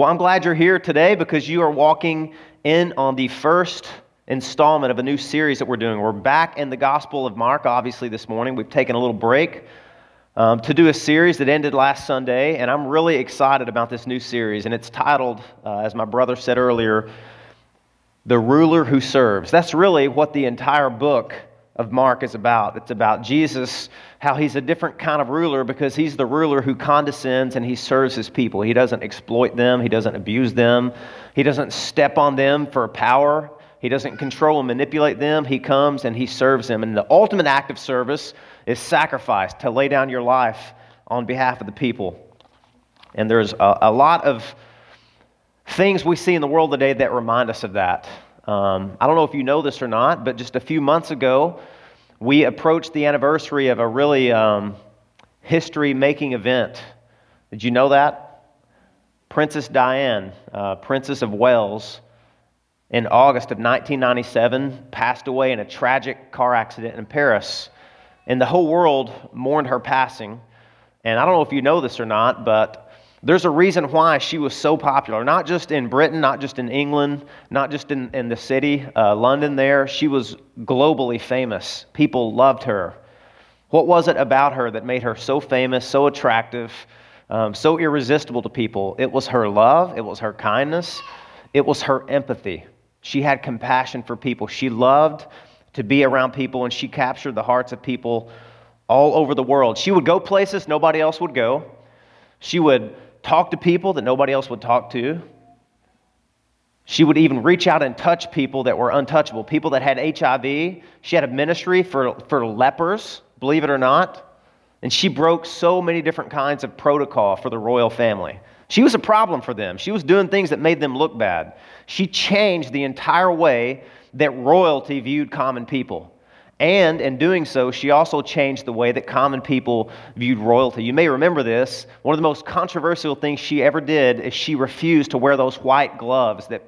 Well, I'm glad you're here today because you are walking in on the first installment of a new series that we're doing. We're back in the Gospel of Mark, obviously, this morning. We've taken a little break um, to do a series that ended last Sunday, and I'm really excited about this new series. And it's titled, uh, as my brother said earlier, The Ruler Who Serves. That's really what the entire book of Mark is about. It's about Jesus, how he's a different kind of ruler because he's the ruler who condescends and he serves his people. He doesn't exploit them, he doesn't abuse them, he doesn't step on them for power. He doesn't control and manipulate them. He comes and he serves them. And the ultimate act of service is sacrifice, to lay down your life on behalf of the people. And there's a, a lot of things we see in the world today that remind us of that. Um, I don't know if you know this or not, but just a few months ago, we approached the anniversary of a really um, history making event. Did you know that? Princess Diana, uh, Princess of Wales, in August of 1997, passed away in a tragic car accident in Paris. And the whole world mourned her passing. And I don't know if you know this or not, but there's a reason why she was so popular, not just in Britain, not just in England, not just in, in the city, uh, London there. She was globally famous. People loved her. What was it about her that made her so famous, so attractive, um, so irresistible to people? It was her love, it was her kindness, it was her empathy. She had compassion for people. She loved to be around people, and she captured the hearts of people all over the world. She would go places nobody else would go. She would talk to people that nobody else would talk to. She would even reach out and touch people that were untouchable, people that had HIV. She had a ministry for, for lepers, believe it or not. And she broke so many different kinds of protocol for the royal family. She was a problem for them. She was doing things that made them look bad. She changed the entire way that royalty viewed common people. And in doing so, she also changed the way that common people viewed royalty. You may remember this. One of the most controversial things she ever did is she refused to wear those white gloves that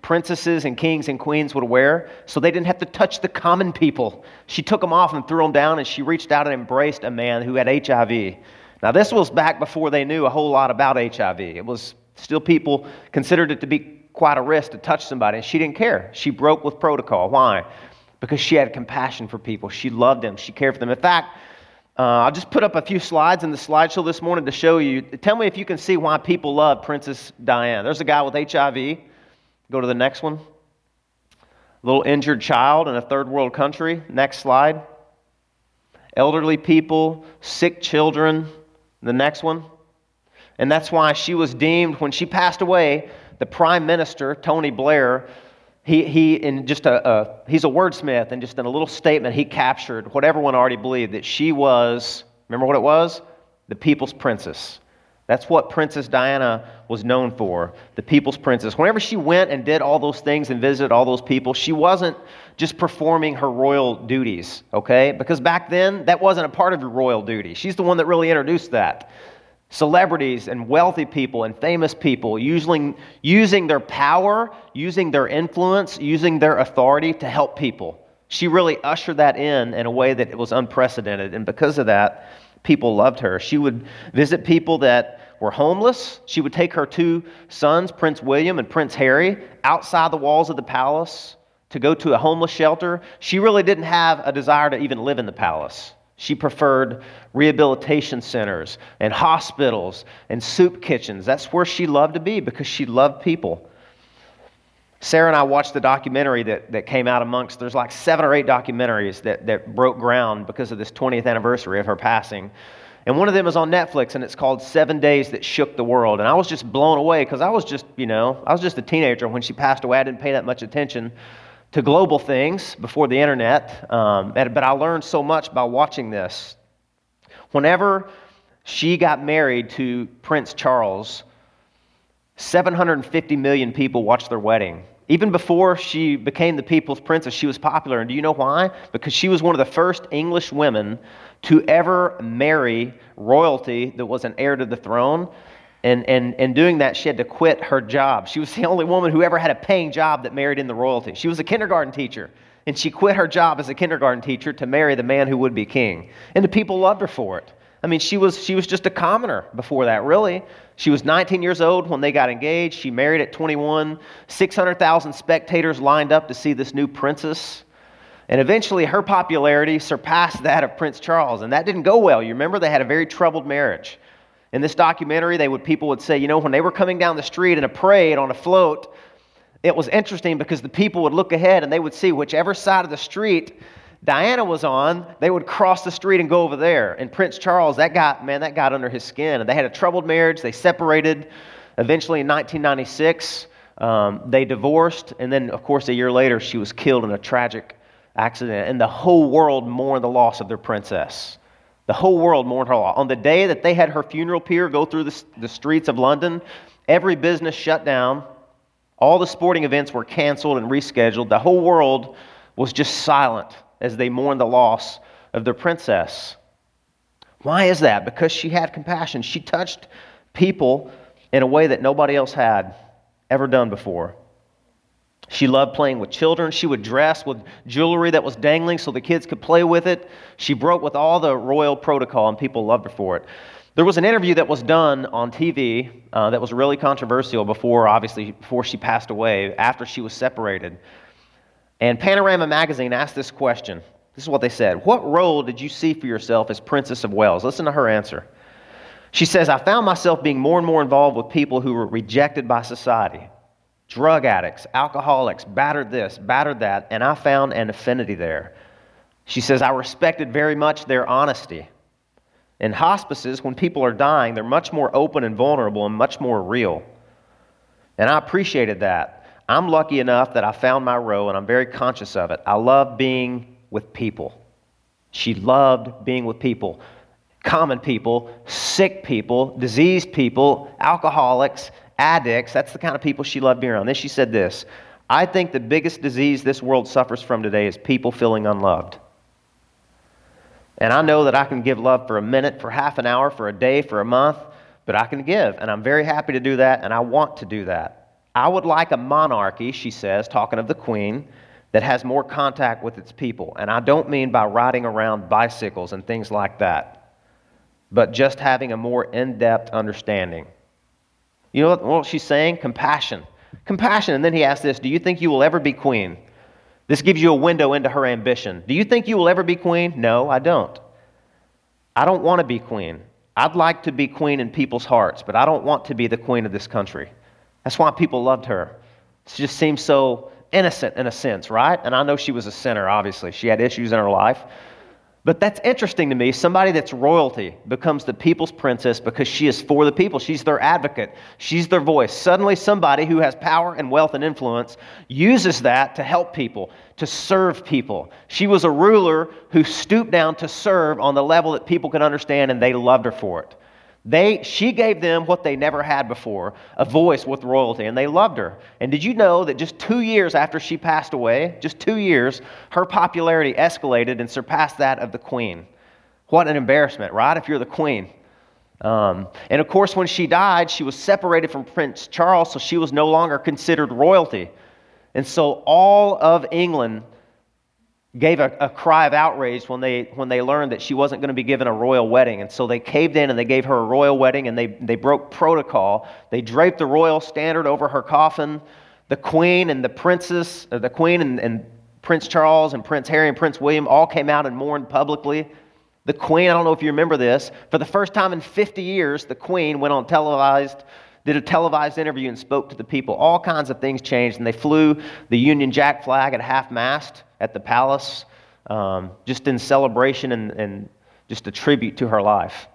princesses and kings and queens would wear so they didn't have to touch the common people. She took them off and threw them down, and she reached out and embraced a man who had HIV. Now, this was back before they knew a whole lot about HIV. It was still people considered it to be quite a risk to touch somebody, and she didn't care. She broke with protocol. Why? Because she had compassion for people. She loved them, she cared for them. In fact, uh, I'll just put up a few slides in the slideshow this morning to show you. Tell me if you can see why people love Princess Diana. There's a guy with HIV. Go to the next one. A little injured child in a third world country. Next slide. Elderly people, sick children. The next one. And that's why she was deemed, when she passed away, the prime minister, Tony Blair, he, he in just a, a, he's a wordsmith and just in a little statement he captured what everyone already believed that she was remember what it was? The people's princess. That's what princess diana was known for the people's princess. Whenever she went and did all those things and visited all those people she wasn't just performing her royal duties okay? Because back then that wasn't a part of your royal duty. She's the one that really introduced that celebrities and wealthy people and famous people using, using their power, using their influence, using their authority to help people. She really ushered that in in a way that it was unprecedented. And because of that, people loved her. She would visit people that were homeless. She would take her two sons, Prince William and Prince Harry, outside the walls of the palace to go to a homeless shelter. She really didn't have a desire to even live in the palace. She preferred rehabilitation centers and hospitals and soup kitchens. That's where she loved to be because she loved people. Sarah and I watched the documentary that, that came out amongst, there's like seven or eight documentaries that, that broke ground because of this 20th anniversary of her passing. And one of them is on Netflix, and it's called Seven Days That Shook the World. And I was just blown away because I was just, you know, I was just a teenager when she passed away. I didn't pay that much attention to global things before the internet, um, but I learned so much by watching this. Whenever she got married to Prince Charles, 750 million people watched their wedding. Even before she became the people's princess, she was popular. And do you know why? Because she was one of the first English women to ever marry royalty that was an heir to the throne. And, and, and doing that, she had to quit her job. She was the only woman who ever had a paying job that married in the royalty. She was a kindergarten teacher, and she quit her job as a kindergarten teacher to marry the man who would be king. And the people loved her for it. I mean, she was, she was just a commoner before that, really. She was 19 years old when they got engaged. She married at 21. 600,000 spectators lined up to see this new princess. And eventually, her popularity surpassed that of Prince Charles. And that didn't go well. You remember, they had a very troubled marriage. In this documentary, they would, people would say, you know, when they were coming down the street in a parade on a float, it was interesting because the people would look ahead and they would see whichever side of the street Diana was on, they would cross the street and go over there. And Prince Charles, that got, man, that got under his skin. And they had a troubled marriage. They separated. Eventually, in 1996, um, they divorced. And then, of course, a year later, she was killed in a tragic accident. And the whole world mourned the loss of their princess. The whole world mourned her loss. On the day that they had her funeral pyre go through the, the streets of London, every business shut down. All the sporting events were canceled and rescheduled. The whole world was just silent as they mourned the loss of their princess. Why is that? Because she had compassion. She touched people in a way that nobody else had ever done before. She loved playing with children. She would dress with jewelry that was dangling so the kids could play with it. She broke with all the royal protocol, and people loved her for it. There was an interview that was done on TV uh, that was really controversial before, obviously, before she passed away, after she was separated. And Panorama Magazine asked this question. This is what they said What role did you see for yourself as Princess of Wales? Listen to her answer. She says, I found myself being more and more involved with people who were rejected by society drug addicts, alcoholics, battered this, battered that, and I found an affinity there. She says, I respected very much their honesty. In hospices, when people are dying, they're much more open and vulnerable and much more real. And I appreciated that. I'm lucky enough that I found my row and I'm very conscious of it. I love being with people. She loved being with people common people, sick people, diseased people, alcoholics, addicts. That's the kind of people she loved being around. Then she said this I think the biggest disease this world suffers from today is people feeling unloved. And I know that I can give love for a minute, for half an hour, for a day, for a month, but I can give. And I'm very happy to do that, and I want to do that. I would like a monarchy, she says, talking of the queen, that has more contact with its people. And I don't mean by riding around bicycles and things like that, but just having a more in depth understanding. You know what, what she's saying? Compassion. Compassion. And then he asks this Do you think you will ever be queen? This gives you a window into her ambition. Do you think you will ever be queen? No, I don't. I don't want to be queen. I'd like to be queen in people's hearts, but I don't want to be the queen of this country. That's why people loved her. She just seemed so innocent in a sense, right? And I know she was a sinner, obviously. She had issues in her life. But that's interesting to me. Somebody that's royalty becomes the people's princess because she is for the people. She's their advocate, she's their voice. Suddenly, somebody who has power and wealth and influence uses that to help people, to serve people. She was a ruler who stooped down to serve on the level that people could understand, and they loved her for it. They, she gave them what they never had before a voice with royalty, and they loved her. And did you know that just two years after she passed away, just two years, her popularity escalated and surpassed that of the queen? What an embarrassment, right? If you're the queen. Um, and of course, when she died, she was separated from Prince Charles, so she was no longer considered royalty. And so all of England gave a, a, cry of outrage when they, when they learned that she wasn't going to be given a royal wedding. And so they caved in and they gave her a royal wedding and they, they broke protocol. They draped the royal standard over her coffin. The queen and the princess, uh, the queen and, and Prince Charles and Prince Harry and Prince William all came out and mourned publicly. The queen, I don't know if you remember this, for the first time in 50 years, the queen went on televised did a televised interview and spoke to the people. All kinds of things changed, and they flew the Union Jack flag at half mast at the palace, um, just in celebration and, and just a tribute to her life.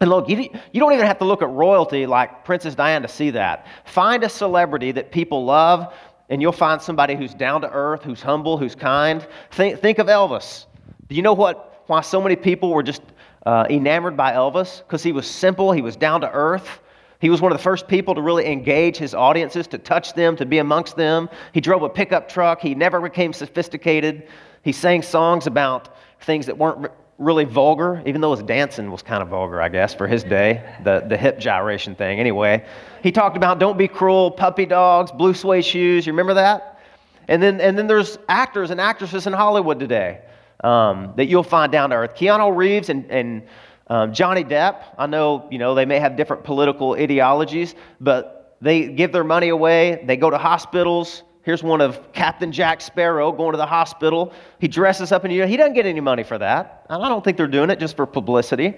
And look, you, don't even have to look at royalty like Princess Diana to see that. Find a celebrity that people love, and you'll find somebody who's down to earth, who's humble, who's kind. Think, think of Elvis. Do you know what, why so many people were just uh, enamored by Elvis? Because he was simple, he was down to earth. He was one of the first people to really engage his audiences, to touch them, to be amongst them. He drove a pickup truck. He never became sophisticated. He sang songs about things that weren't really vulgar, even though his dancing was kind of vulgar, I guess, for his day, the, the hip gyration thing. Anyway, he talked about don't be cruel, puppy dogs, blue suede shoes. You remember that? And then, and then there's actors and actresses in Hollywood today um, that you'll find down to earth. Keanu Reeves and, and Um, Johnny Depp, I know, you know, they may have different political ideologies, but they give their money away. They go to hospitals. Here's one of Captain Jack Sparrow going to the hospital. He dresses up and he doesn't get any money for that. And I don't think they're doing it just for publicity.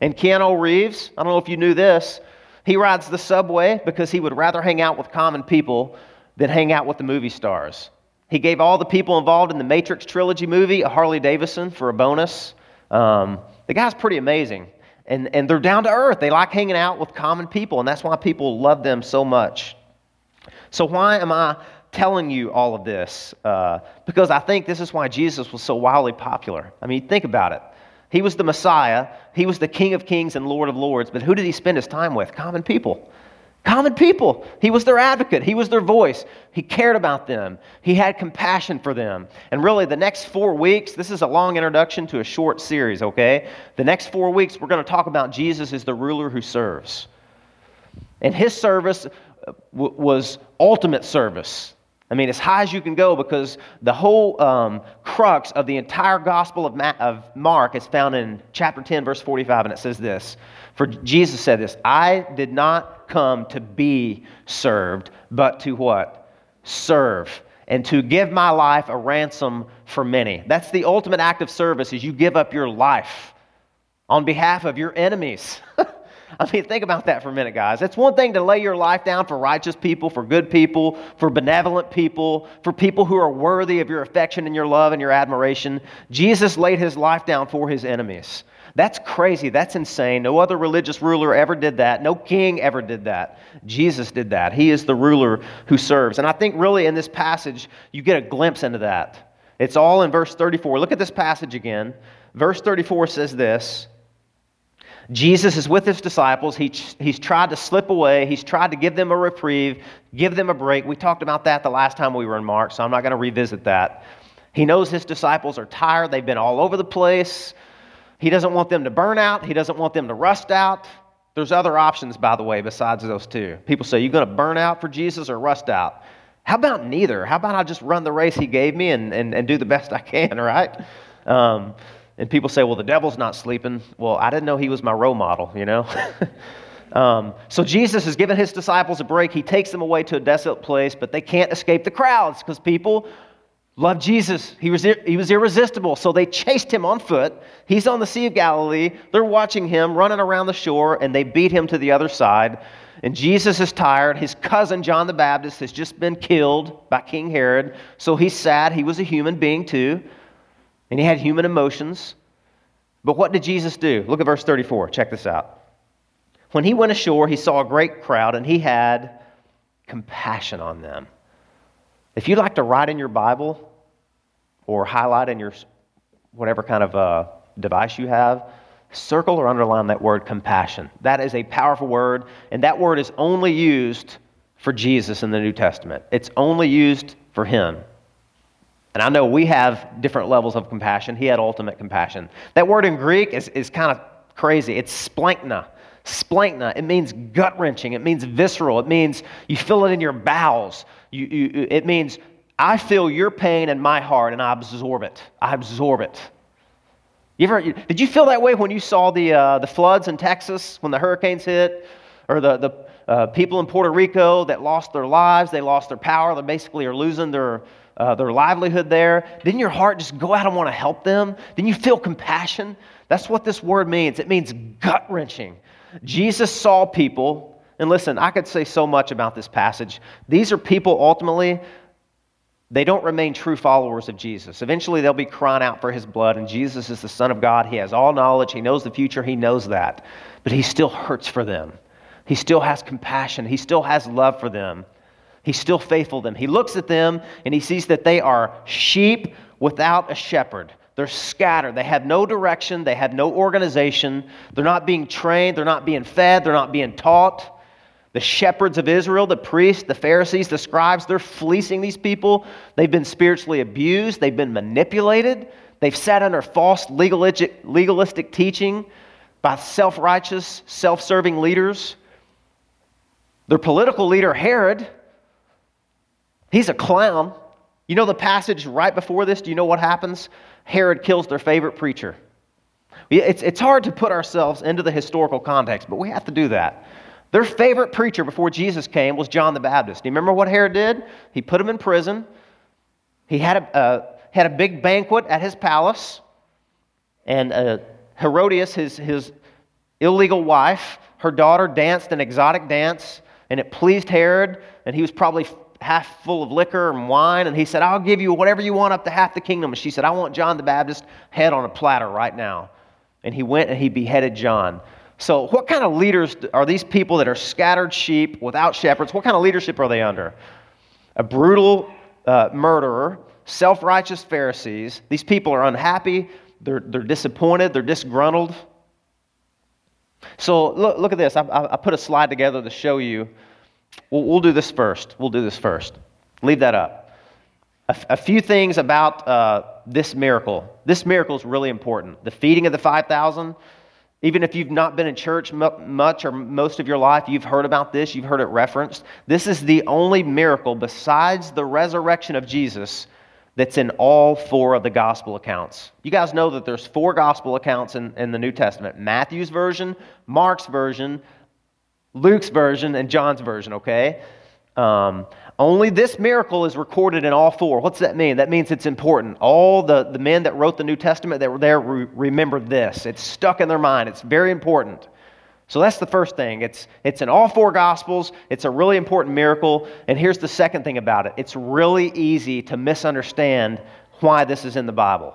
And Keanu Reeves, I don't know if you knew this, he rides the subway because he would rather hang out with common people than hang out with the movie stars. He gave all the people involved in the Matrix trilogy movie a Harley Davidson for a bonus. Um, the guy's pretty amazing. And, and they're down to earth. They like hanging out with common people, and that's why people love them so much. So, why am I telling you all of this? Uh, because I think this is why Jesus was so wildly popular. I mean, think about it. He was the Messiah, he was the King of Kings and Lord of Lords, but who did he spend his time with? Common people. Common people. He was their advocate. He was their voice. He cared about them. He had compassion for them. And really, the next four weeks, this is a long introduction to a short series, okay? The next four weeks, we're going to talk about Jesus as the ruler who serves. And his service uh, was ultimate service. I mean, as high as you can go because the whole um, crux of the entire Gospel of, Ma- of Mark is found in chapter 10, verse 45, and it says this For Jesus said this I did not come to be served, but to what? Serve. And to give my life a ransom for many. That's the ultimate act of service is you give up your life on behalf of your enemies. I mean, think about that for a minute, guys. It's one thing to lay your life down for righteous people, for good people, for benevolent people, for people who are worthy of your affection and your love and your admiration. Jesus laid his life down for his enemies. That's crazy. That's insane. No other religious ruler ever did that. No king ever did that. Jesus did that. He is the ruler who serves. And I think really in this passage, you get a glimpse into that. It's all in verse 34. Look at this passage again. Verse 34 says this Jesus is with his disciples. He, he's tried to slip away. He's tried to give them a reprieve, give them a break. We talked about that the last time we were in Mark, so I'm not going to revisit that. He knows his disciples are tired. They've been all over the place. He doesn't want them to burn out. He doesn't want them to rust out. There's other options, by the way, besides those two. People say, You're going to burn out for Jesus or rust out? How about neither? How about I just run the race he gave me and, and, and do the best I can, right? Um, and people say, well, the devil's not sleeping. Well, I didn't know he was my role model, you know? um, so Jesus has given his disciples a break. He takes them away to a desolate place, but they can't escape the crowds because people love Jesus. He was, he was irresistible. So they chased him on foot. He's on the Sea of Galilee. They're watching him running around the shore, and they beat him to the other side. And Jesus is tired. His cousin, John the Baptist, has just been killed by King Herod. So he's sad. He was a human being, too and he had human emotions. But what did Jesus do? Look at verse 34. Check this out. When he went ashore, he saw a great crowd, and he had compassion on them. If you'd like to write in your Bible or highlight in your whatever kind of uh, device you have, circle or underline that word compassion. That is a powerful word, and that word is only used for Jesus in the New Testament. It's only used for him. And I know we have different levels of compassion. He had ultimate compassion. That word in Greek is, is kind of crazy. It's splanchna. Splanchna. It means gut wrenching. It means visceral. It means you feel it in your bowels. You, you, it means I feel your pain in my heart and I absorb it. I absorb it. You ever, did you feel that way when you saw the, uh, the floods in Texas when the hurricanes hit? Or the, the uh, people in Puerto Rico that lost their lives, they lost their power, they basically are losing their, uh, their livelihood there, didn't your heart just go out and want to help them? Didn't you feel compassion? That's what this word means. It means gut wrenching. Jesus saw people, and listen, I could say so much about this passage. These are people ultimately, they don't remain true followers of Jesus. Eventually, they'll be crying out for his blood, and Jesus is the Son of God. He has all knowledge, he knows the future, he knows that. But he still hurts for them. He still has compassion, he still has love for them. He's still faithful to them. He looks at them and he sees that they are sheep without a shepherd. They're scattered. They have no direction. They have no organization. They're not being trained. They're not being fed. They're not being taught. The shepherds of Israel, the priests, the Pharisees, the scribes, they're fleecing these people. They've been spiritually abused. They've been manipulated. They've sat under false legalistic, teaching by self righteous, self serving leaders. Their political leader, Herod, He's a clown. You know the passage right before this? Do you know what happens? Herod kills their favorite preacher. It's, it's hard to put ourselves into the historical context, but we have to do that. Their favorite preacher before Jesus came was John the Baptist. Do you remember what Herod did? He put him in prison. He had a, uh, had a big banquet at his palace, and uh, Herodias, his, his illegal wife, her daughter danced an exotic dance, and it pleased Herod, and he was probably half full of liquor and wine, and he said, I'll give you whatever you want up to half the kingdom. And she said, I want John the Baptist head on a platter right now. And he went and he beheaded John. So, what kind of leaders are these people that are scattered sheep without shepherds? What kind of leadership are they under? A brutal uh, murderer, self righteous Pharisees. These people are unhappy, they're, they're disappointed, they're disgruntled. So, look, look at this. I, I, put a slide together to show you. We'll, we'll do this first. We'll do this first. Leave that up. A, a few things about uh, this miracle. This miracle is really important. The feeding of the 5,000 even if you've not been in church much or most of your life, you've heard about this, you've heard it referenced. This is the only miracle besides the resurrection of Jesus that's in all four of the gospel accounts. You guys know that there's four gospel accounts in, in the New Testament Matthew's version, Mark's version, Luke's version, and John's version, okay? Um, only this miracle is recorded in all four. What's that mean? That means it's important. All the, the men that wrote the New Testament that were there re- remember this. It's stuck in their mind. It's very important. So that's the first thing. It's, it's in all four Gospels. It's a really important miracle. And here's the second thing about it it's really easy to misunderstand why this is in the Bible.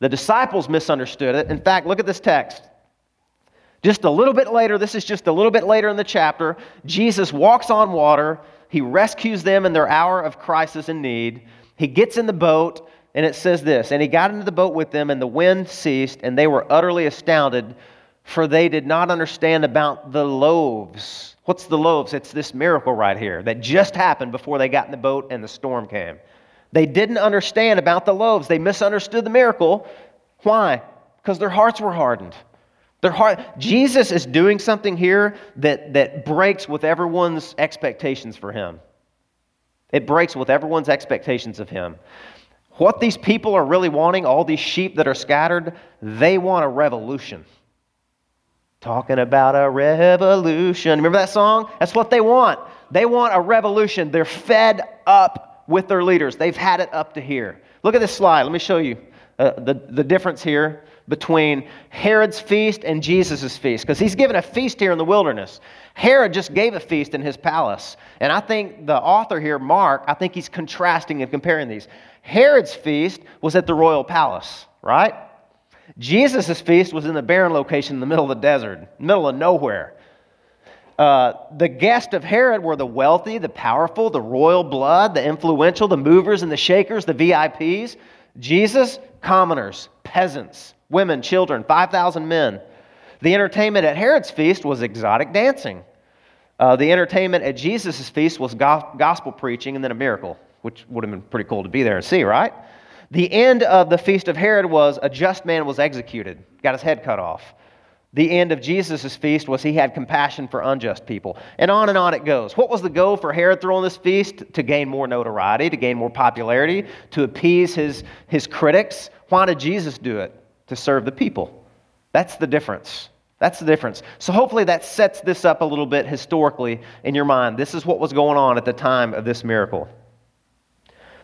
The disciples misunderstood it. In fact, look at this text. Just a little bit later, this is just a little bit later in the chapter, Jesus walks on water he rescues them in their hour of crisis and need. He gets in the boat, and it says this And he got into the boat with them, and the wind ceased, and they were utterly astounded, for they did not understand about the loaves. What's the loaves? It's this miracle right here that just happened before they got in the boat and the storm came. They didn't understand about the loaves. They misunderstood the miracle. Why? Because their hearts were hardened. Their heart, Jesus is doing something here that, that breaks with everyone's expectations for him. It breaks with everyone's expectations of him. What these people are really wanting, all these sheep that are scattered, they want a revolution. Talking about a revolution. Remember that song? That's what they want. They want a revolution. They're fed up with their leaders, they've had it up to here. Look at this slide. Let me show you uh, the, the difference here between Herod's feast and Jesus' feast because he's given a feast here in the wilderness. Herod just gave a feast in his palace. And I think the author here, Mark, I think he's contrasting and comparing these. Herod's feast was at the royal palace, right? Jesus' feast was in the barren location in the middle of the desert, middle of nowhere. Uh, the guests of Herod were the wealthy, the powerful, the royal blood, the influential, the movers and the shakers, the VIPs. Jesus, commoners, peasants, women, children, 5,000 men. The entertainment at Herod's feast was exotic dancing. Uh, the entertainment at Jesus' feast was go- gospel preaching and then a miracle, which would have been pretty cool to be there and see, right? The end of the feast of Herod was a just man was executed, got his head cut off. The end of Jesus' feast was he had compassion for unjust people. And on and on it goes. What was the goal for Herod throwing this feast? To gain more notoriety, to gain more popularity, to appease his, his critics. Why did Jesus do it? to serve the people. That's the difference. That's the difference. So hopefully that sets this up a little bit historically in your mind. This is what was going on at the time of this miracle.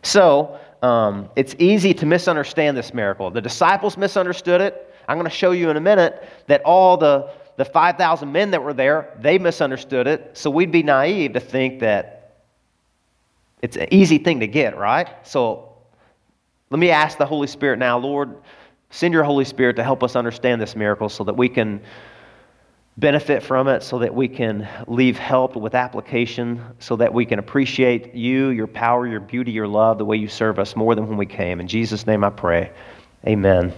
So um, it's easy to misunderstand this miracle. The disciples misunderstood it. I'm going to show you in a minute that all the, the 5,000 men that were there, they misunderstood it. So we'd be naive to think that it's an easy thing to get, right? So let me ask the Holy Spirit now, Lord, Send your Holy Spirit to help us understand this miracle so that we can benefit from it, so that we can leave helped with application, so that we can appreciate you, your power, your beauty, your love, the way you serve us more than when we came. In Jesus' name I pray. Amen.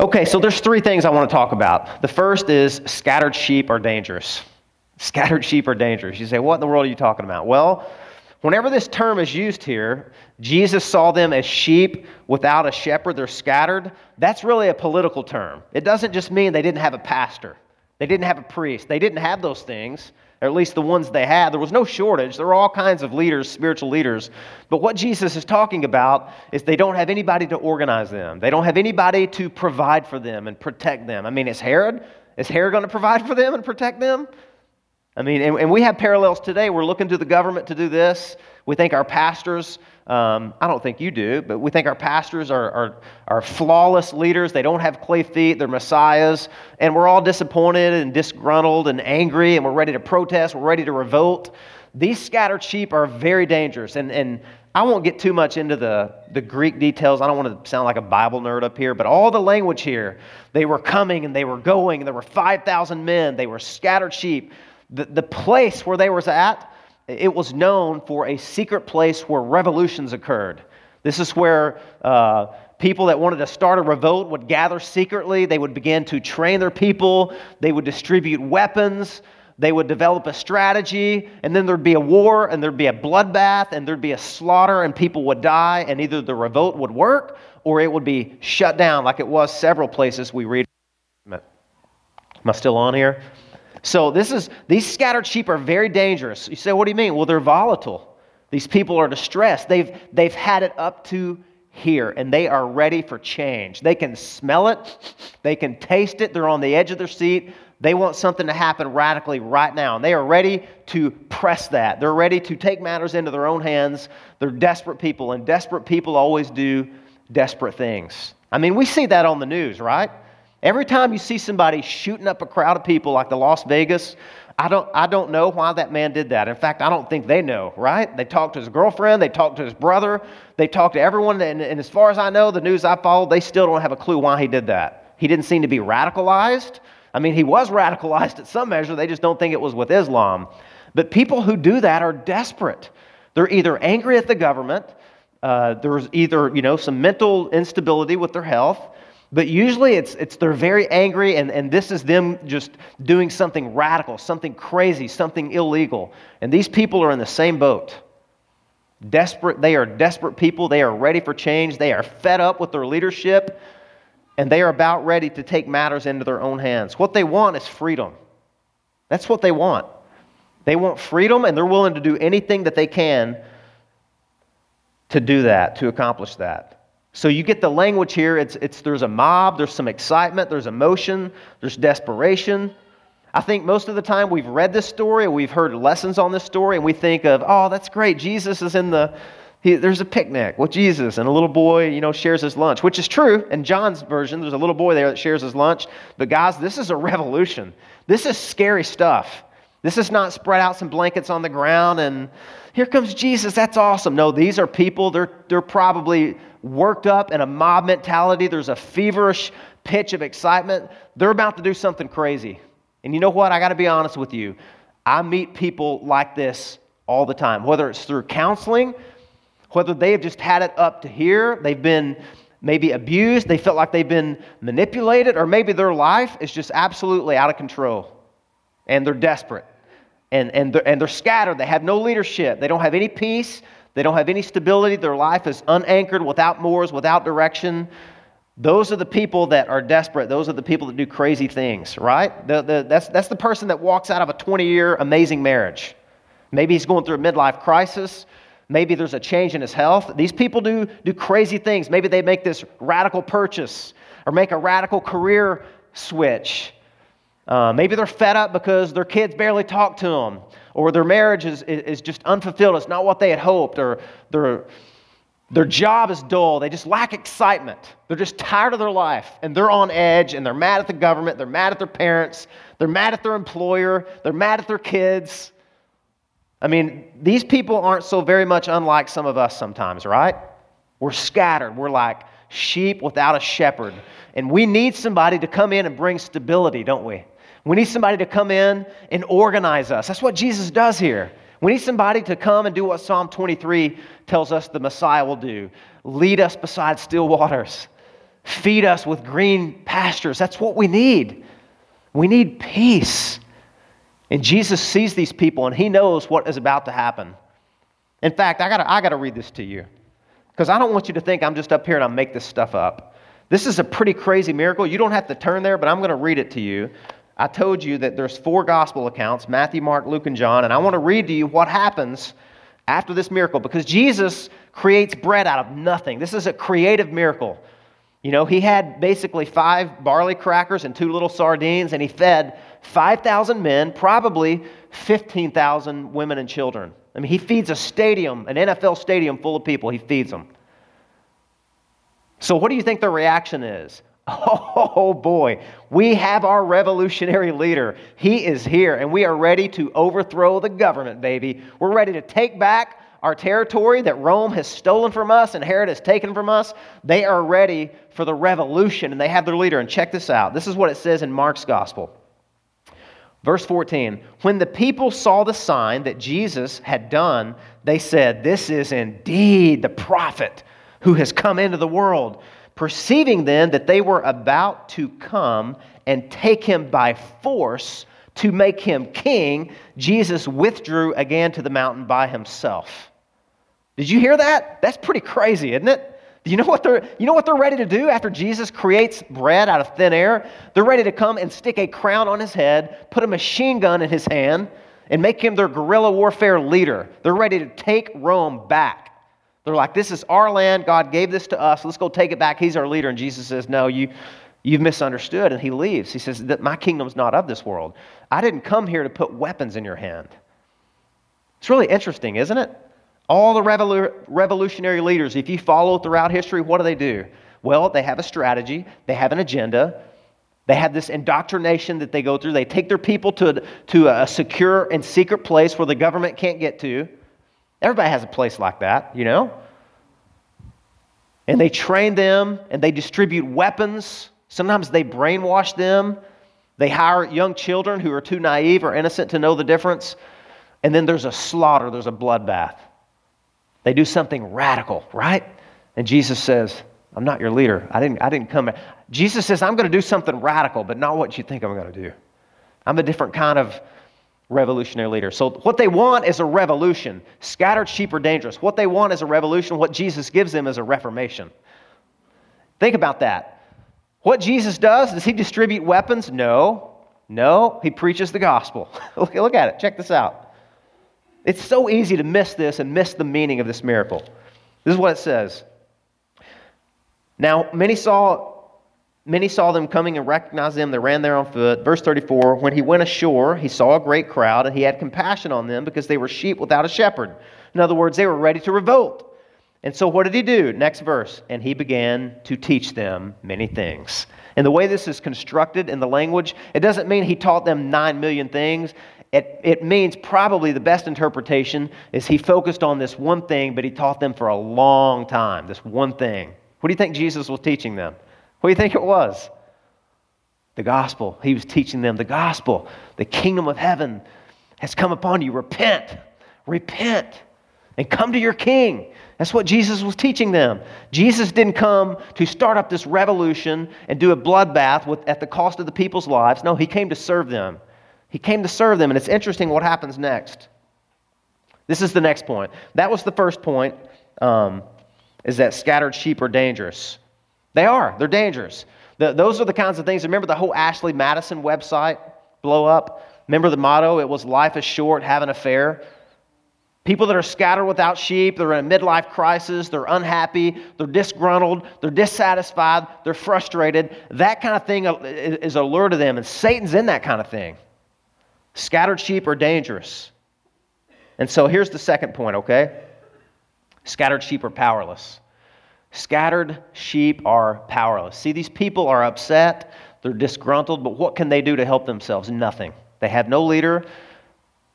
Okay, so there's three things I want to talk about. The first is scattered sheep are dangerous. Scattered sheep are dangerous. You say, what in the world are you talking about? Well, Whenever this term is used here, Jesus saw them as sheep without a shepherd, they're scattered. That's really a political term. It doesn't just mean they didn't have a pastor, they didn't have a priest, they didn't have those things. Or at least the ones they had. There was no shortage. There were all kinds of leaders, spiritual leaders. But what Jesus is talking about is they don't have anybody to organize them, they don't have anybody to provide for them and protect them. I mean, is Herod? Is Herod going to provide for them and protect them? I mean, and, and we have parallels today. We're looking to the government to do this. We think our pastors, um, I don't think you do, but we think our pastors are, are, are flawless leaders. They don't have clay feet, they're messiahs. And we're all disappointed and disgruntled and angry, and we're ready to protest, we're ready to revolt. These scattered sheep are very dangerous. And, and I won't get too much into the, the Greek details. I don't want to sound like a Bible nerd up here, but all the language here, they were coming and they were going, and there were 5,000 men, they were scattered sheep. The, the place where they were at it was known for a secret place where revolutions occurred. This is where uh, people that wanted to start a revolt would gather secretly. They would begin to train their people. They would distribute weapons. They would develop a strategy. And then there'd be a war, and there'd be a bloodbath, and there'd be a slaughter, and people would die. And either the revolt would work or it would be shut down, like it was several places we read. Am I still on here? So this is these scattered sheep are very dangerous. You say, what do you mean? Well, they're volatile. These people are distressed. They've they've had it up to here and they are ready for change. They can smell it, they can taste it, they're on the edge of their seat. They want something to happen radically right now. And they are ready to press that. They're ready to take matters into their own hands. They're desperate people, and desperate people always do desperate things. I mean, we see that on the news, right? Every time you see somebody shooting up a crowd of people like the Las Vegas, I don't, I don't know why that man did that. In fact, I don't think they know, right? They talked to his girlfriend, they talked to his brother, they talked to everyone, and, and as far as I know, the news I followed, they still don't have a clue why he did that. He didn't seem to be radicalized. I mean, he was radicalized at some measure, they just don't think it was with Islam. But people who do that are desperate. They're either angry at the government, uh, there's either you know some mental instability with their health but usually it's, it's they're very angry, and, and this is them just doing something radical, something crazy, something illegal. And these people are in the same boat. Desperate, they are desperate people. They are ready for change. They are fed up with their leadership, and they are about ready to take matters into their own hands. What they want is freedom. That's what they want. They want freedom, and they're willing to do anything that they can to do that, to accomplish that. So you get the language here. It's, it's, there's a mob, there's some excitement, there's emotion, there's desperation. I think most of the time we've read this story, we've heard lessons on this story, and we think of, oh, that's great. Jesus is in the, he, there's a picnic with Jesus, and a little boy, you know, shares his lunch, which is true. In John's version, there's a little boy there that shares his lunch. But guys, this is a revolution. This is scary stuff. This is not spread out some blankets on the ground and here comes Jesus. That's awesome. No, these are people, they're, they're probably worked up in a mob mentality. There's a feverish pitch of excitement. They're about to do something crazy. And you know what? I got to be honest with you. I meet people like this all the time, whether it's through counseling, whether they have just had it up to here, they've been maybe abused, they felt like they've been manipulated, or maybe their life is just absolutely out of control and they're desperate and, and, they're, and they're scattered. They have no leadership, they don't have any peace, they don't have any stability. Their life is unanchored, without moors, without direction. Those are the people that are desperate. Those are the people that do crazy things, right? The, the, that's, that's the person that walks out of a 20 year amazing marriage. Maybe he's going through a midlife crisis. Maybe there's a change in his health. These people do, do crazy things. Maybe they make this radical purchase or make a radical career switch. Uh, maybe they're fed up because their kids barely talk to them, or their marriage is, is just unfulfilled. It's not what they had hoped, or their, their job is dull. They just lack excitement. They're just tired of their life, and they're on edge, and they're mad at the government, they're mad at their parents, they're mad at their employer, they're mad at their kids. I mean, these people aren't so very much unlike some of us sometimes, right? We're scattered. We're like sheep without a shepherd. And we need somebody to come in and bring stability, don't we? We need somebody to come in and organize us. That's what Jesus does here. We need somebody to come and do what Psalm 23 tells us the Messiah will do lead us beside still waters, feed us with green pastures. That's what we need. We need peace. And Jesus sees these people and he knows what is about to happen. In fact, I got I to read this to you because I don't want you to think I'm just up here and I make this stuff up. This is a pretty crazy miracle. You don't have to turn there, but I'm going to read it to you. I told you that there's four gospel accounts Matthew, Mark, Luke, and John. And I want to read to you what happens after this miracle because Jesus creates bread out of nothing. This is a creative miracle. You know, he had basically five barley crackers and two little sardines, and he fed 5,000 men, probably 15,000 women and children. I mean, he feeds a stadium, an NFL stadium full of people, he feeds them. So, what do you think the reaction is? Oh boy, we have our revolutionary leader. He is here, and we are ready to overthrow the government, baby. We're ready to take back our territory that Rome has stolen from us and Herod has taken from us. They are ready for the revolution, and they have their leader. And check this out this is what it says in Mark's gospel. Verse 14 When the people saw the sign that Jesus had done, they said, This is indeed the prophet who has come into the world. Perceiving then that they were about to come and take him by force to make him king, Jesus withdrew again to the mountain by himself. Did you hear that? That's pretty crazy, isn't it? Do you know what they're you know what they're ready to do after Jesus creates bread out of thin air? They're ready to come and stick a crown on his head, put a machine gun in his hand, and make him their guerrilla warfare leader. They're ready to take Rome back. They're like, This is our land. God gave this to us. Let's go take it back. He's our leader. And Jesus says, No, you, you've misunderstood. And he leaves. He says, that My kingdom's not of this world. I didn't come here to put weapons in your hand. It's really interesting, isn't it? All the revolu- revolutionary leaders, if you follow throughout history, what do they do? Well, they have a strategy, they have an agenda, they have this indoctrination that they go through. They take their people to, to a secure and secret place where the government can't get to. Everybody has a place like that, you know? And they train them and they distribute weapons. Sometimes they brainwash them. They hire young children who are too naive or innocent to know the difference. And then there's a slaughter, there's a bloodbath. They do something radical, right? And Jesus says, I'm not your leader. I didn't, I didn't come. Jesus says, I'm going to do something radical, but not what you think I'm going to do. I'm a different kind of revolutionary leader. So, what they want is a revolution. Scattered sheep are dangerous. What they want is a revolution. What Jesus gives them is a reformation. Think about that. What Jesus does, does he distribute weapons? No. No. He preaches the gospel. look, look at it. Check this out. It's so easy to miss this and miss the meaning of this miracle. This is what it says. Now, many saw Many saw them coming and recognized them. They ran there on foot. Verse 34 When he went ashore, he saw a great crowd, and he had compassion on them because they were sheep without a shepherd. In other words, they were ready to revolt. And so, what did he do? Next verse. And he began to teach them many things. And the way this is constructed in the language, it doesn't mean he taught them nine million things. It, it means probably the best interpretation is he focused on this one thing, but he taught them for a long time, this one thing. What do you think Jesus was teaching them? What do you think it was? The gospel. He was teaching them the gospel. The kingdom of heaven has come upon you. Repent. Repent. And come to your king. That's what Jesus was teaching them. Jesus didn't come to start up this revolution and do a bloodbath with, at the cost of the people's lives. No, he came to serve them. He came to serve them. And it's interesting what happens next. This is the next point. That was the first point, um, is that scattered sheep are dangerous. They are. They're dangerous. The, those are the kinds of things. Remember the whole Ashley Madison website blow up? Remember the motto? It was life is short, have an affair. People that are scattered without sheep, they're in a midlife crisis, they're unhappy, they're disgruntled, they're dissatisfied, they're frustrated. That kind of thing is a lure to them, and Satan's in that kind of thing. Scattered sheep are dangerous. And so here's the second point, okay? Scattered sheep are powerless. Scattered sheep are powerless. See, these people are upset, they're disgruntled, but what can they do to help themselves? Nothing. They have no leader,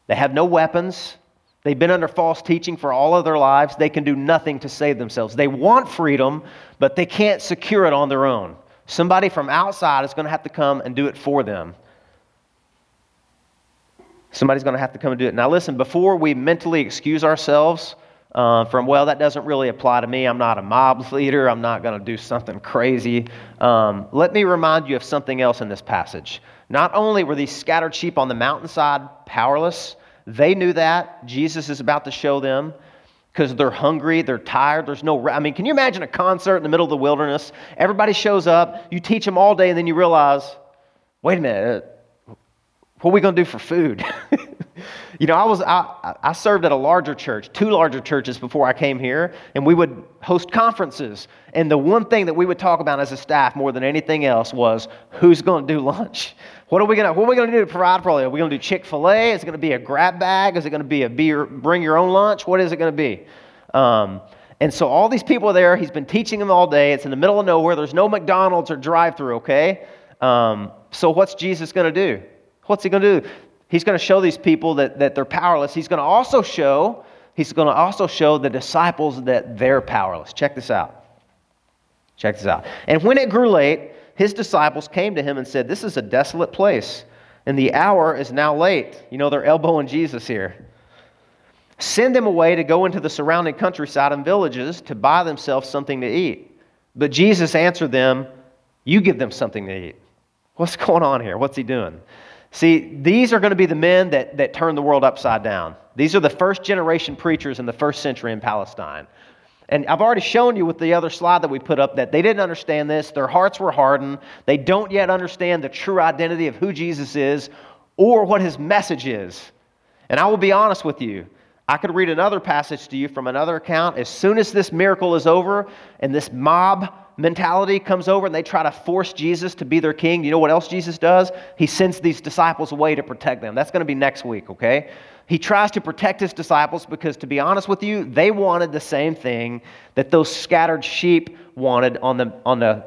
they have no weapons. They've been under false teaching for all of their lives. They can do nothing to save themselves. They want freedom, but they can't secure it on their own. Somebody from outside is going to have to come and do it for them. Somebody's going to have to come and do it. Now, listen, before we mentally excuse ourselves, uh, from, well, that doesn't really apply to me. I'm not a mob leader. I'm not going to do something crazy. Um, let me remind you of something else in this passage. Not only were these scattered sheep on the mountainside powerless, they knew that. Jesus is about to show them because they're hungry, they're tired, there's no. I mean, can you imagine a concert in the middle of the wilderness? Everybody shows up, you teach them all day, and then you realize, wait a minute, What are we going to do for food? you know, I was I, I served at a larger church, two larger churches before I came here, and we would host conferences. And the one thing that we would talk about as a staff more than anything else was who's going to do lunch. What are we going to What are we going to do to provide for you? Are we going to do Chick Fil A? Is it going to be a grab bag? Is it going to be a beer, bring your own lunch? What is it going to be? Um, and so all these people are there. He's been teaching them all day. It's in the middle of nowhere. There's no McDonald's or drive-through. Okay. Um, so what's Jesus going to do? What's he going to do? He's going to show these people that, that they're powerless. He's going to also show, he's going to also show the disciples that they're powerless. Check this out. Check this out. And when it grew late, his disciples came to him and said, This is a desolate place, and the hour is now late. You know, they're elbowing Jesus here. Send them away to go into the surrounding countryside and villages to buy themselves something to eat. But Jesus answered them, You give them something to eat. What's going on here? What's he doing? See, these are going to be the men that, that turn the world upside down. These are the first generation preachers in the first century in Palestine. And I've already shown you with the other slide that we put up that they didn't understand this. Their hearts were hardened. They don't yet understand the true identity of who Jesus is or what his message is. And I will be honest with you. I could read another passage to you from another account. As soon as this miracle is over and this mob mentality comes over and they try to force Jesus to be their king, you know what else Jesus does? He sends these disciples away to protect them. That's going to be next week, okay? He tries to protect his disciples because, to be honest with you, they wanted the same thing that those scattered sheep wanted on the, on the,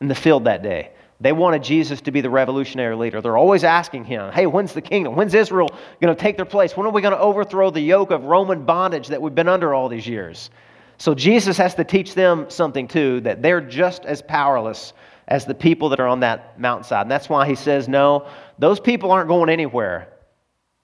in the field that day. They wanted Jesus to be the revolutionary leader. They're always asking him, hey, when's the kingdom? When's Israel going to take their place? When are we going to overthrow the yoke of Roman bondage that we've been under all these years? So Jesus has to teach them something too, that they're just as powerless as the people that are on that mountainside. And that's why he says, no, those people aren't going anywhere,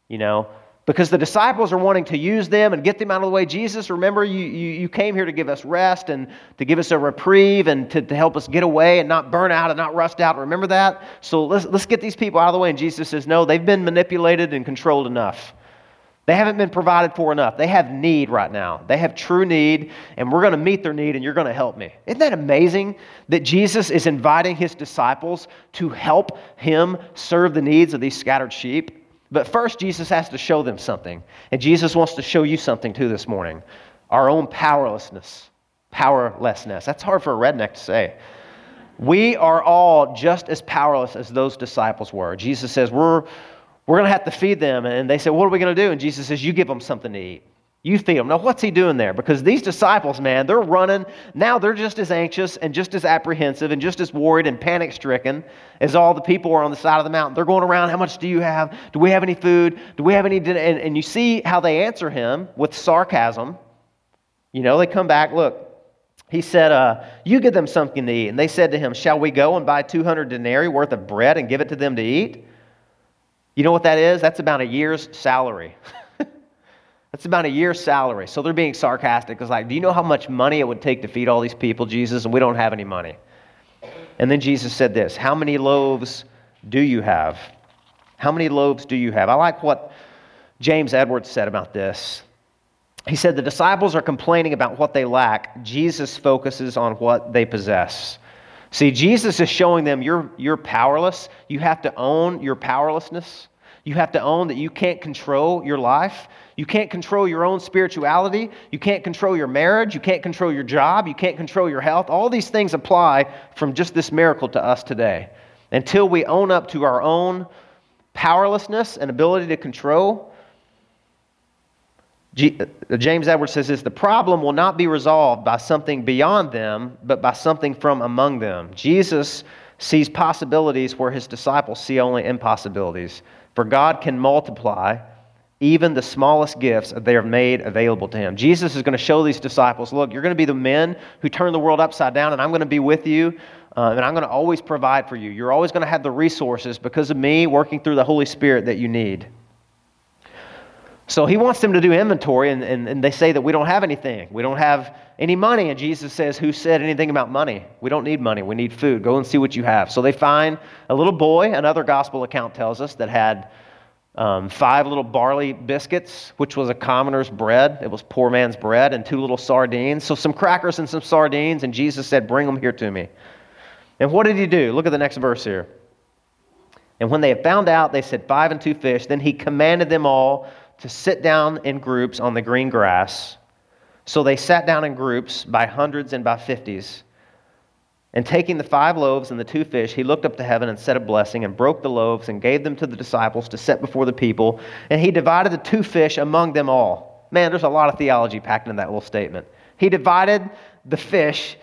you know, because the disciples are wanting to use them and get them out of the way. Jesus, remember, you, you, you came here to give us rest and to give us a reprieve and to, to help us get away and not burn out and not rust out. Remember that? So let's, let's get these people out of the way. And Jesus says, no, they've been manipulated and controlled enough. They haven't been provided for enough. They have need right now. They have true need, and we're going to meet their need, and you're going to help me. Isn't that amazing that Jesus is inviting his disciples to help him serve the needs of these scattered sheep? But first, Jesus has to show them something. And Jesus wants to show you something too this morning our own powerlessness. Powerlessness. That's hard for a redneck to say. We are all just as powerless as those disciples were. Jesus says, We're we're going to have to feed them. And they said, What are we going to do? And Jesus says, You give them something to eat. You feed them. Now, what's he doing there? Because these disciples, man, they're running. Now they're just as anxious and just as apprehensive and just as worried and panic stricken as all the people are on the side of the mountain. They're going around, How much do you have? Do we have any food? Do we have any? And, and you see how they answer him with sarcasm. You know, they come back, look, he said, uh, You give them something to eat. And they said to him, Shall we go and buy 200 denarii worth of bread and give it to them to eat? You know what that is? That's about a year's salary. That's about a year's salary. So they're being sarcastic. It's like, do you know how much money it would take to feed all these people, Jesus? And we don't have any money. And then Jesus said this How many loaves do you have? How many loaves do you have? I like what James Edwards said about this. He said, The disciples are complaining about what they lack. Jesus focuses on what they possess. See, Jesus is showing them you're, you're powerless. You have to own your powerlessness. You have to own that you can't control your life. You can't control your own spirituality. You can't control your marriage. You can't control your job. You can't control your health. All these things apply from just this miracle to us today. Until we own up to our own powerlessness and ability to control, uh, James Edwards says this the problem will not be resolved by something beyond them, but by something from among them. Jesus sees possibilities where his disciples see only impossibilities. For God can multiply even the smallest gifts that they are made available to him. Jesus is going to show these disciples look, you're going to be the men who turn the world upside down, and I'm going to be with you, uh, and I'm going to always provide for you. You're always going to have the resources because of me working through the Holy Spirit that you need. So he wants them to do inventory, and, and, and, they say that we don't have anything. We don't have any money. And Jesus says, Who said anything about money? We don't need money. We need food. Go and see what you have. So they find a little boy, another gospel account tells us, that had um, five little barley biscuits, which was a commoner's bread. It was poor man's bread, and two little sardines. So some crackers and some sardines. And Jesus said, Bring them here to me. And what did he do? Look at the next verse here. And when they had found out, they said, Five and two fish. Then he commanded them all to sit down in groups on the green grass. So they sat down in groups by hundreds and by fifties. And taking the five loaves and the two fish, he looked up to heaven and said a blessing and broke the loaves and gave them to the disciples to set before the people. And he divided the two fish among them all. Man, there's a lot of theology packed in that little statement. He divided the fish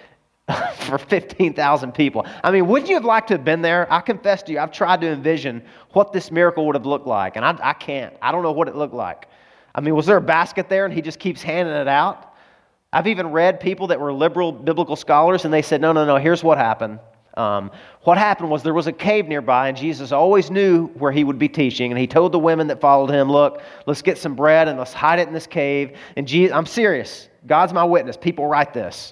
for 15,000 people. I mean, wouldn't you have liked to have been there? I confess to you, I've tried to envision what this miracle would have looked like, and I, I can't. I don't know what it looked like. I mean, was there a basket there and he just keeps handing it out? I've even read people that were liberal biblical scholars, and they said, no, no, no, here's what happened. Um, what happened was there was a cave nearby, and Jesus always knew where he would be teaching. And he told the women that followed him, Look, let's get some bread and let's hide it in this cave. And Jesus, I'm serious. God's my witness. People write this.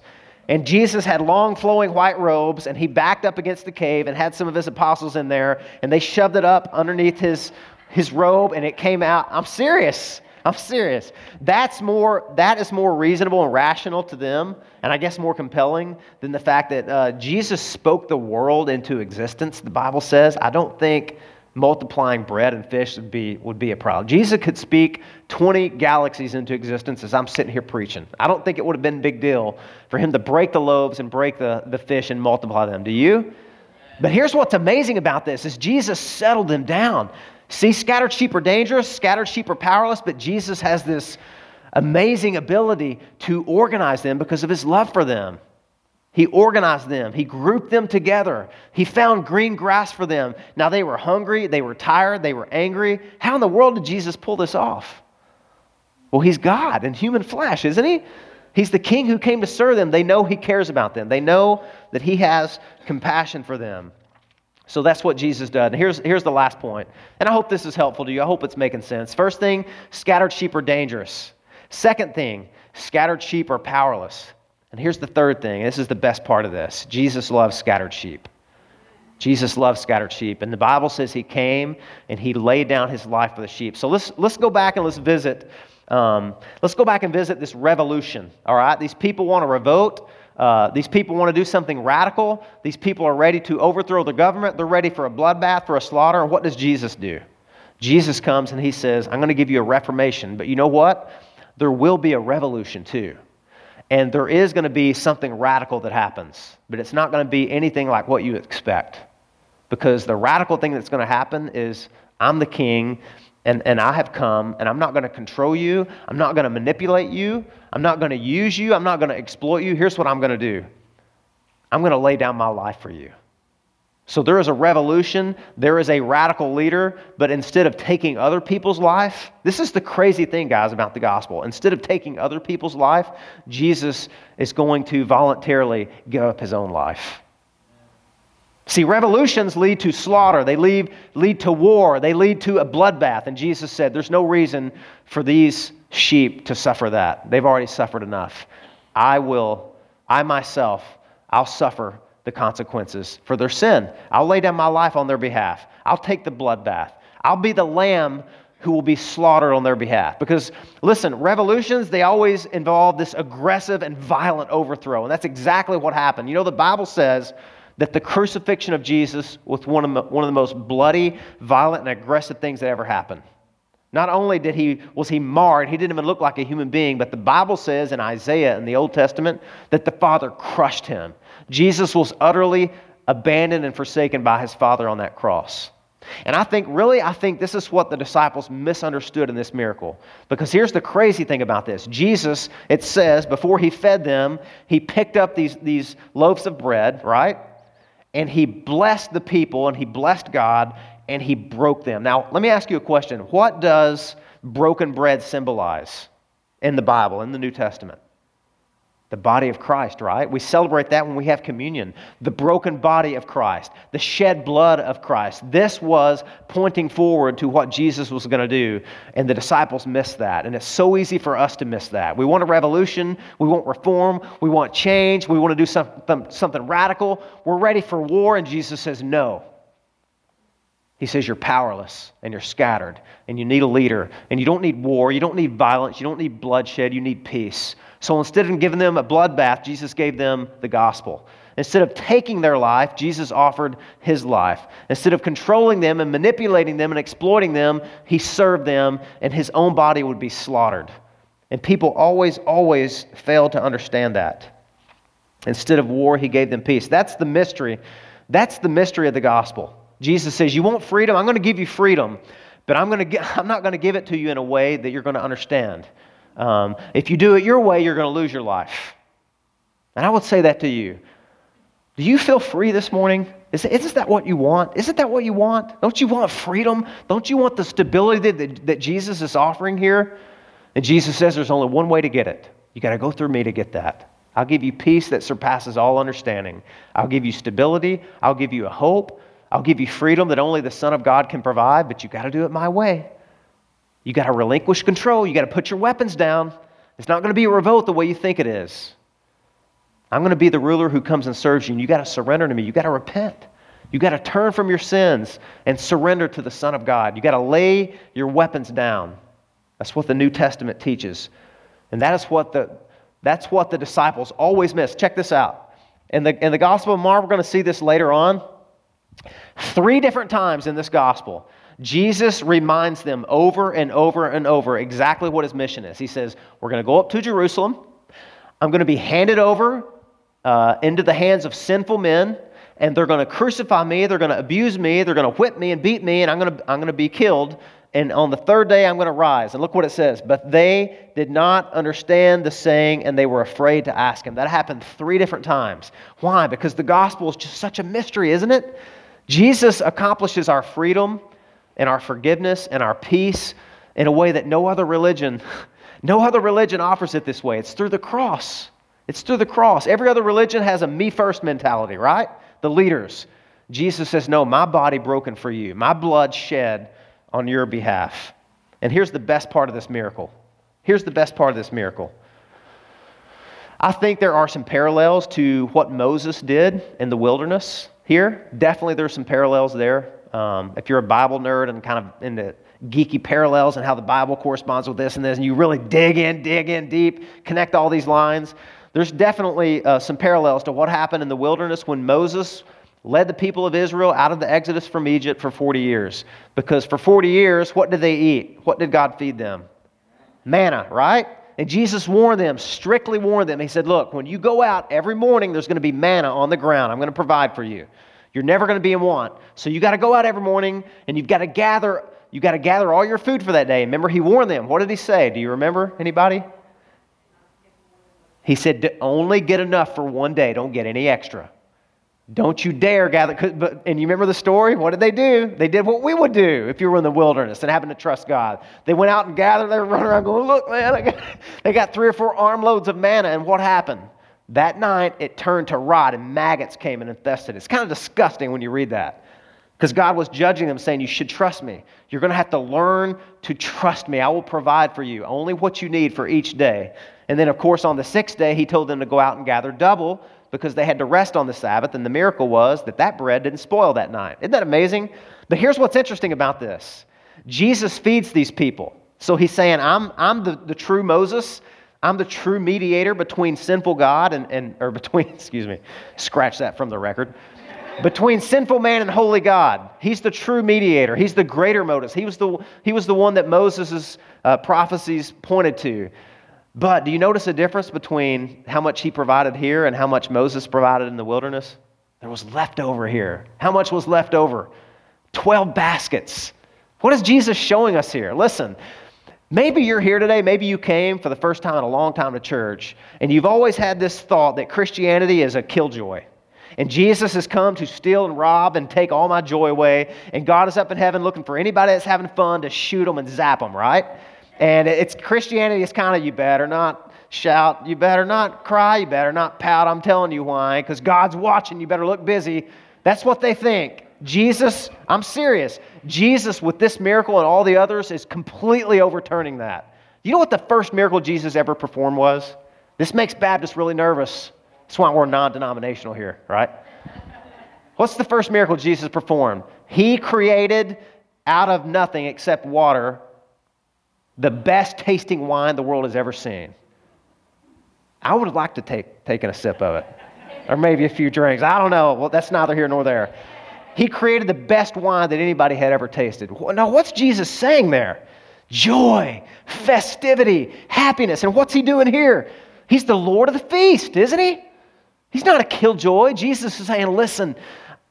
And Jesus had long flowing white robes, and he backed up against the cave and had some of his apostles in there, and they shoved it up underneath his, his robe, and it came out. I'm serious. I'm serious. That's more, that is more reasonable and rational to them, and I guess more compelling than the fact that uh, Jesus spoke the world into existence, the Bible says. I don't think multiplying bread and fish would be, would be a problem. Jesus could speak 20 galaxies into existence as I'm sitting here preaching. I don't think it would have been a big deal for him to break the loaves and break the, the fish and multiply them. Do you? But here's what's amazing about this is Jesus settled them down. See, scattered sheep are dangerous, scattered sheep are powerless, but Jesus has this amazing ability to organize them because of his love for them. He organized them. He grouped them together. He found green grass for them. Now they were hungry, they were tired, they were angry. How in the world did Jesus pull this off? Well, he's God in human flesh, isn't he? He's the king who came to serve them. They know he cares about them, they know that he has compassion for them. So that's what Jesus did. And here's, here's the last point. And I hope this is helpful to you. I hope it's making sense. First thing, scattered sheep are dangerous. Second thing, scattered sheep are powerless. And here's the third thing this is the best part of this Jesus loves scattered sheep. Jesus loves scattered sheep. And the Bible says he came and he laid down his life for the sheep. So let's, let's go back and let's visit. Um, let's go back and visit this revolution. All right? These people want to revolt. Uh, these people want to do something radical. These people are ready to overthrow the government. They're ready for a bloodbath, for a slaughter. And what does Jesus do? Jesus comes and he says, I'm going to give you a reformation. But you know what? There will be a revolution too. And there is going to be something radical that happens, but it's not going to be anything like what you expect. Because the radical thing that's going to happen is I'm the king, and, and I have come, and I'm not going to control you. I'm not going to manipulate you. I'm not going to use you. I'm not going to exploit you. Here's what I'm going to do I'm going to lay down my life for you. So there is a revolution, there is a radical leader, but instead of taking other people's life, this is the crazy thing, guys, about the gospel. Instead of taking other people's life, Jesus is going to voluntarily give up his own life. See, revolutions lead to slaughter, they lead, lead to war, they lead to a bloodbath. And Jesus said, There's no reason for these sheep to suffer that. They've already suffered enough. I will, I myself, I'll suffer the consequences for their sin. I'll lay down my life on their behalf. I'll take the bloodbath. I'll be the lamb who will be slaughtered on their behalf. Because, listen, revolutions, they always involve this aggressive and violent overthrow. And that's exactly what happened. You know, the Bible says that the crucifixion of Jesus was one of the, one of the most bloody, violent, and aggressive things that ever happened. Not only did he, was he marred, he didn't even look like a human being, but the Bible says in Isaiah in the Old Testament that the Father crushed him. Jesus was utterly abandoned and forsaken by his Father on that cross. And I think, really, I think this is what the disciples misunderstood in this miracle. Because here's the crazy thing about this Jesus, it says, before he fed them, he picked up these, these loaves of bread, right? And he blessed the people and he blessed God and he broke them. Now, let me ask you a question. What does broken bread symbolize in the Bible, in the New Testament? The body of Christ, right? We celebrate that when we have communion. The broken body of Christ, the shed blood of Christ. This was pointing forward to what Jesus was going to do, and the disciples missed that. And it's so easy for us to miss that. We want a revolution, we want reform, we want change, we want to do something, something radical. We're ready for war, and Jesus says, No. He says you're powerless and you're scattered and you need a leader and you don't need war, you don't need violence, you don't need bloodshed, you need peace. So instead of giving them a bloodbath, Jesus gave them the gospel. Instead of taking their life, Jesus offered his life. Instead of controlling them and manipulating them and exploiting them, he served them, and his own body would be slaughtered. And people always, always fail to understand that. Instead of war, he gave them peace. That's the mystery. That's the mystery of the gospel. Jesus says, You want freedom? I'm going to give you freedom, but I'm, going to I'm not going to give it to you in a way that you're going to understand. Um, if you do it your way, you're going to lose your life. And I would say that to you. Do you feel free this morning? Is, isn't that what you want? Isn't that what you want? Don't you want freedom? Don't you want the stability that, that Jesus is offering here? And Jesus says there's only one way to get it. You got to go through me to get that. I'll give you peace that surpasses all understanding. I'll give you stability. I'll give you a hope. I'll give you freedom that only the Son of God can provide, but you got to do it my way. You got to relinquish control. You got to put your weapons down. It's not going to be a revolt the way you think it is. I'm going to be the ruler who comes and serves you, and you got to surrender to me. You got to repent. You got to turn from your sins and surrender to the Son of God. You got to lay your weapons down. That's what the New Testament teaches. And that is what the, that's what the disciples always miss. Check this out. In the, in the Gospel of Mark, we're going to see this later on. Three different times in this Gospel, Jesus reminds them over and over and over exactly what his mission is. He says, We're going to go up to Jerusalem. I'm going to be handed over uh, into the hands of sinful men, and they're going to crucify me, they're going to abuse me, they're going to whip me and beat me, and I'm going to, I'm going to be killed. And on the third day, I'm going to rise. And look what it says. But they did not understand the saying, and they were afraid to ask him. That happened three different times. Why? Because the gospel is just such a mystery, isn't it? Jesus accomplishes our freedom and our forgiveness and our peace in a way that no other religion, no other religion offers it this way. It's through the cross. It's through the cross. Every other religion has a me first mentality, right? The leaders. Jesus says, No, my body broken for you, my blood shed on your behalf. And here's the best part of this miracle. Here's the best part of this miracle. I think there are some parallels to what Moses did in the wilderness here. Definitely there's some parallels there. Um, if you're a Bible nerd and kind of into geeky parallels and how the Bible corresponds with this and this, and you really dig in, dig in deep, connect all these lines, there's definitely uh, some parallels to what happened in the wilderness when Moses led the people of Israel out of the exodus from Egypt for 40 years. Because for 40 years, what did they eat? What did God feed them? Manna, right? And Jesus warned them, strictly warned them. He said, Look, when you go out every morning, there's going to be manna on the ground. I'm going to provide for you. You're never going to be in want. So you got to go out every morning and you've got to gather you got to gather all your food for that day. Remember he warned them. What did he say? Do you remember anybody? He said only get enough for one day. Don't get any extra. Don't you dare gather. And you remember the story? What did they do? They did what we would do if you were in the wilderness and happened to trust God. They went out and gathered. They were running around going, look, man, got, they got three or four armloads of manna. And what happened? That night, it turned to rot and maggots came and infested it. It's kind of disgusting when you read that. Because God was judging them, saying, You should trust me. You're going to have to learn to trust me. I will provide for you only what you need for each day. And then, of course, on the sixth day, he told them to go out and gather double because they had to rest on the Sabbath. And the miracle was that that bread didn't spoil that night. Isn't that amazing? But here's what's interesting about this Jesus feeds these people. So he's saying, I'm, I'm the, the true Moses, I'm the true mediator between sinful God and, and or between, excuse me, scratch that from the record. between sinful man and holy God. He's the true mediator. He's the greater Moses. He was the, he was the one that Moses' uh, prophecies pointed to. But do you notice a difference between how much he provided here and how much Moses provided in the wilderness? There was left over here. How much was left over? 12 baskets. What is Jesus showing us here? Listen, Maybe you're here today, maybe you came for the first time in a long time to church, and you've always had this thought that Christianity is a killjoy. And Jesus has come to steal and rob and take all my joy away, and God is up in heaven looking for anybody that's having fun to shoot them and zap them, right? And it's Christianity is kind of you better not shout, you better not cry, you better not pout. I'm telling you why, because God's watching, you better look busy. That's what they think. Jesus, I'm serious. Jesus, with this miracle and all the others, is completely overturning that. You know what the first miracle Jesus ever performed was? This makes Baptists really nervous. That's why we're non denominational here, right? What's the first miracle Jesus performed? He created out of nothing except water the best tasting wine the world has ever seen. I would have liked to take taken a sip of it. or maybe a few drinks. I don't know. Well, that's neither here nor there. He created the best wine that anybody had ever tasted. Now, what's Jesus saying there? Joy, festivity, happiness. And what's he doing here? He's the Lord of the feast, isn't he? He's not a killjoy. Jesus is saying, listen,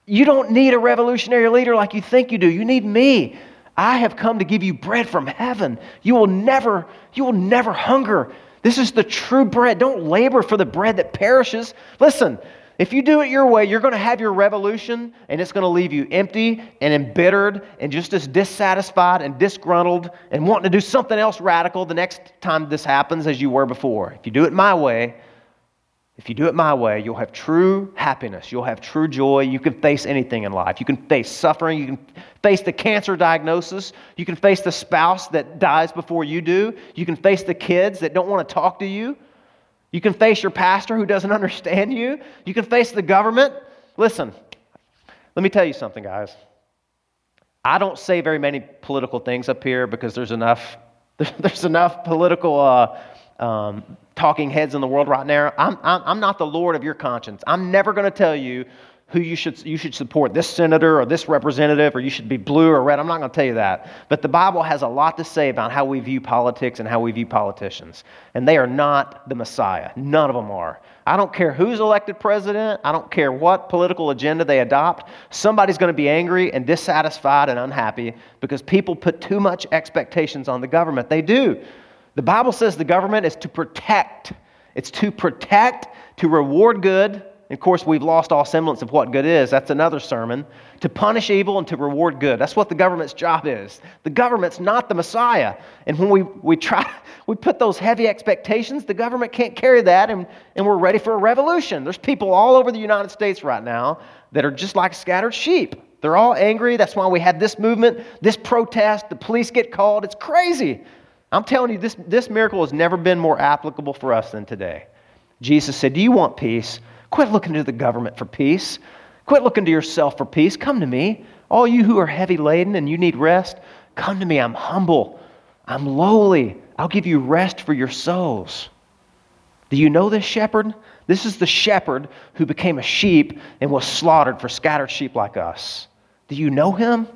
you don't need a revolutionary leader like you think you do. You need me. I have come to give you bread from heaven. You will never, you will never hunger. This is the true bread. Don't labor for the bread that perishes. Listen, if you do it your way, you're going to have your revolution and it's going to leave you empty and embittered and just as dissatisfied and disgruntled and wanting to do something else radical the next time this happens as you were before. If you do it my way, if you do it my way, you'll have true happiness. You'll have true joy. You can face anything in life. You can face suffering. You can face the cancer diagnosis. You can face the spouse that dies before you do. You can face the kids that don't want to talk to you. You can face your pastor who doesn't understand you. You can face the government. Listen, let me tell you something, guys. I don't say very many political things up here because there's enough, there's enough political uh, um, talking heads in the world right now. I'm, I'm, I'm not the Lord of your conscience. I'm never going to tell you who you should, you should support, this senator or this representative, or you should be blue or red. I'm not going to tell you that. But the Bible has a lot to say about how we view politics and how we view politicians. And they are not the Messiah. None of them are. I don't care who's elected president. I don't care what political agenda they adopt. Somebody's going to be angry and dissatisfied and unhappy because people put too much expectations on the government. They do. The Bible says the government is to protect. It's to protect, to reward good, of course, we've lost all semblance of what good is. That's another sermon. To punish evil and to reward good. That's what the government's job is. The government's not the Messiah. And when we, we try, we put those heavy expectations, the government can't carry that, and, and we're ready for a revolution. There's people all over the United States right now that are just like scattered sheep. They're all angry. That's why we had this movement, this protest. The police get called. It's crazy. I'm telling you, this, this miracle has never been more applicable for us than today. Jesus said, Do you want peace? Quit looking to the government for peace. Quit looking to yourself for peace. Come to me. All you who are heavy laden and you need rest, come to me. I'm humble. I'm lowly. I'll give you rest for your souls. Do you know this shepherd? This is the shepherd who became a sheep and was slaughtered for scattered sheep like us. Do you know him?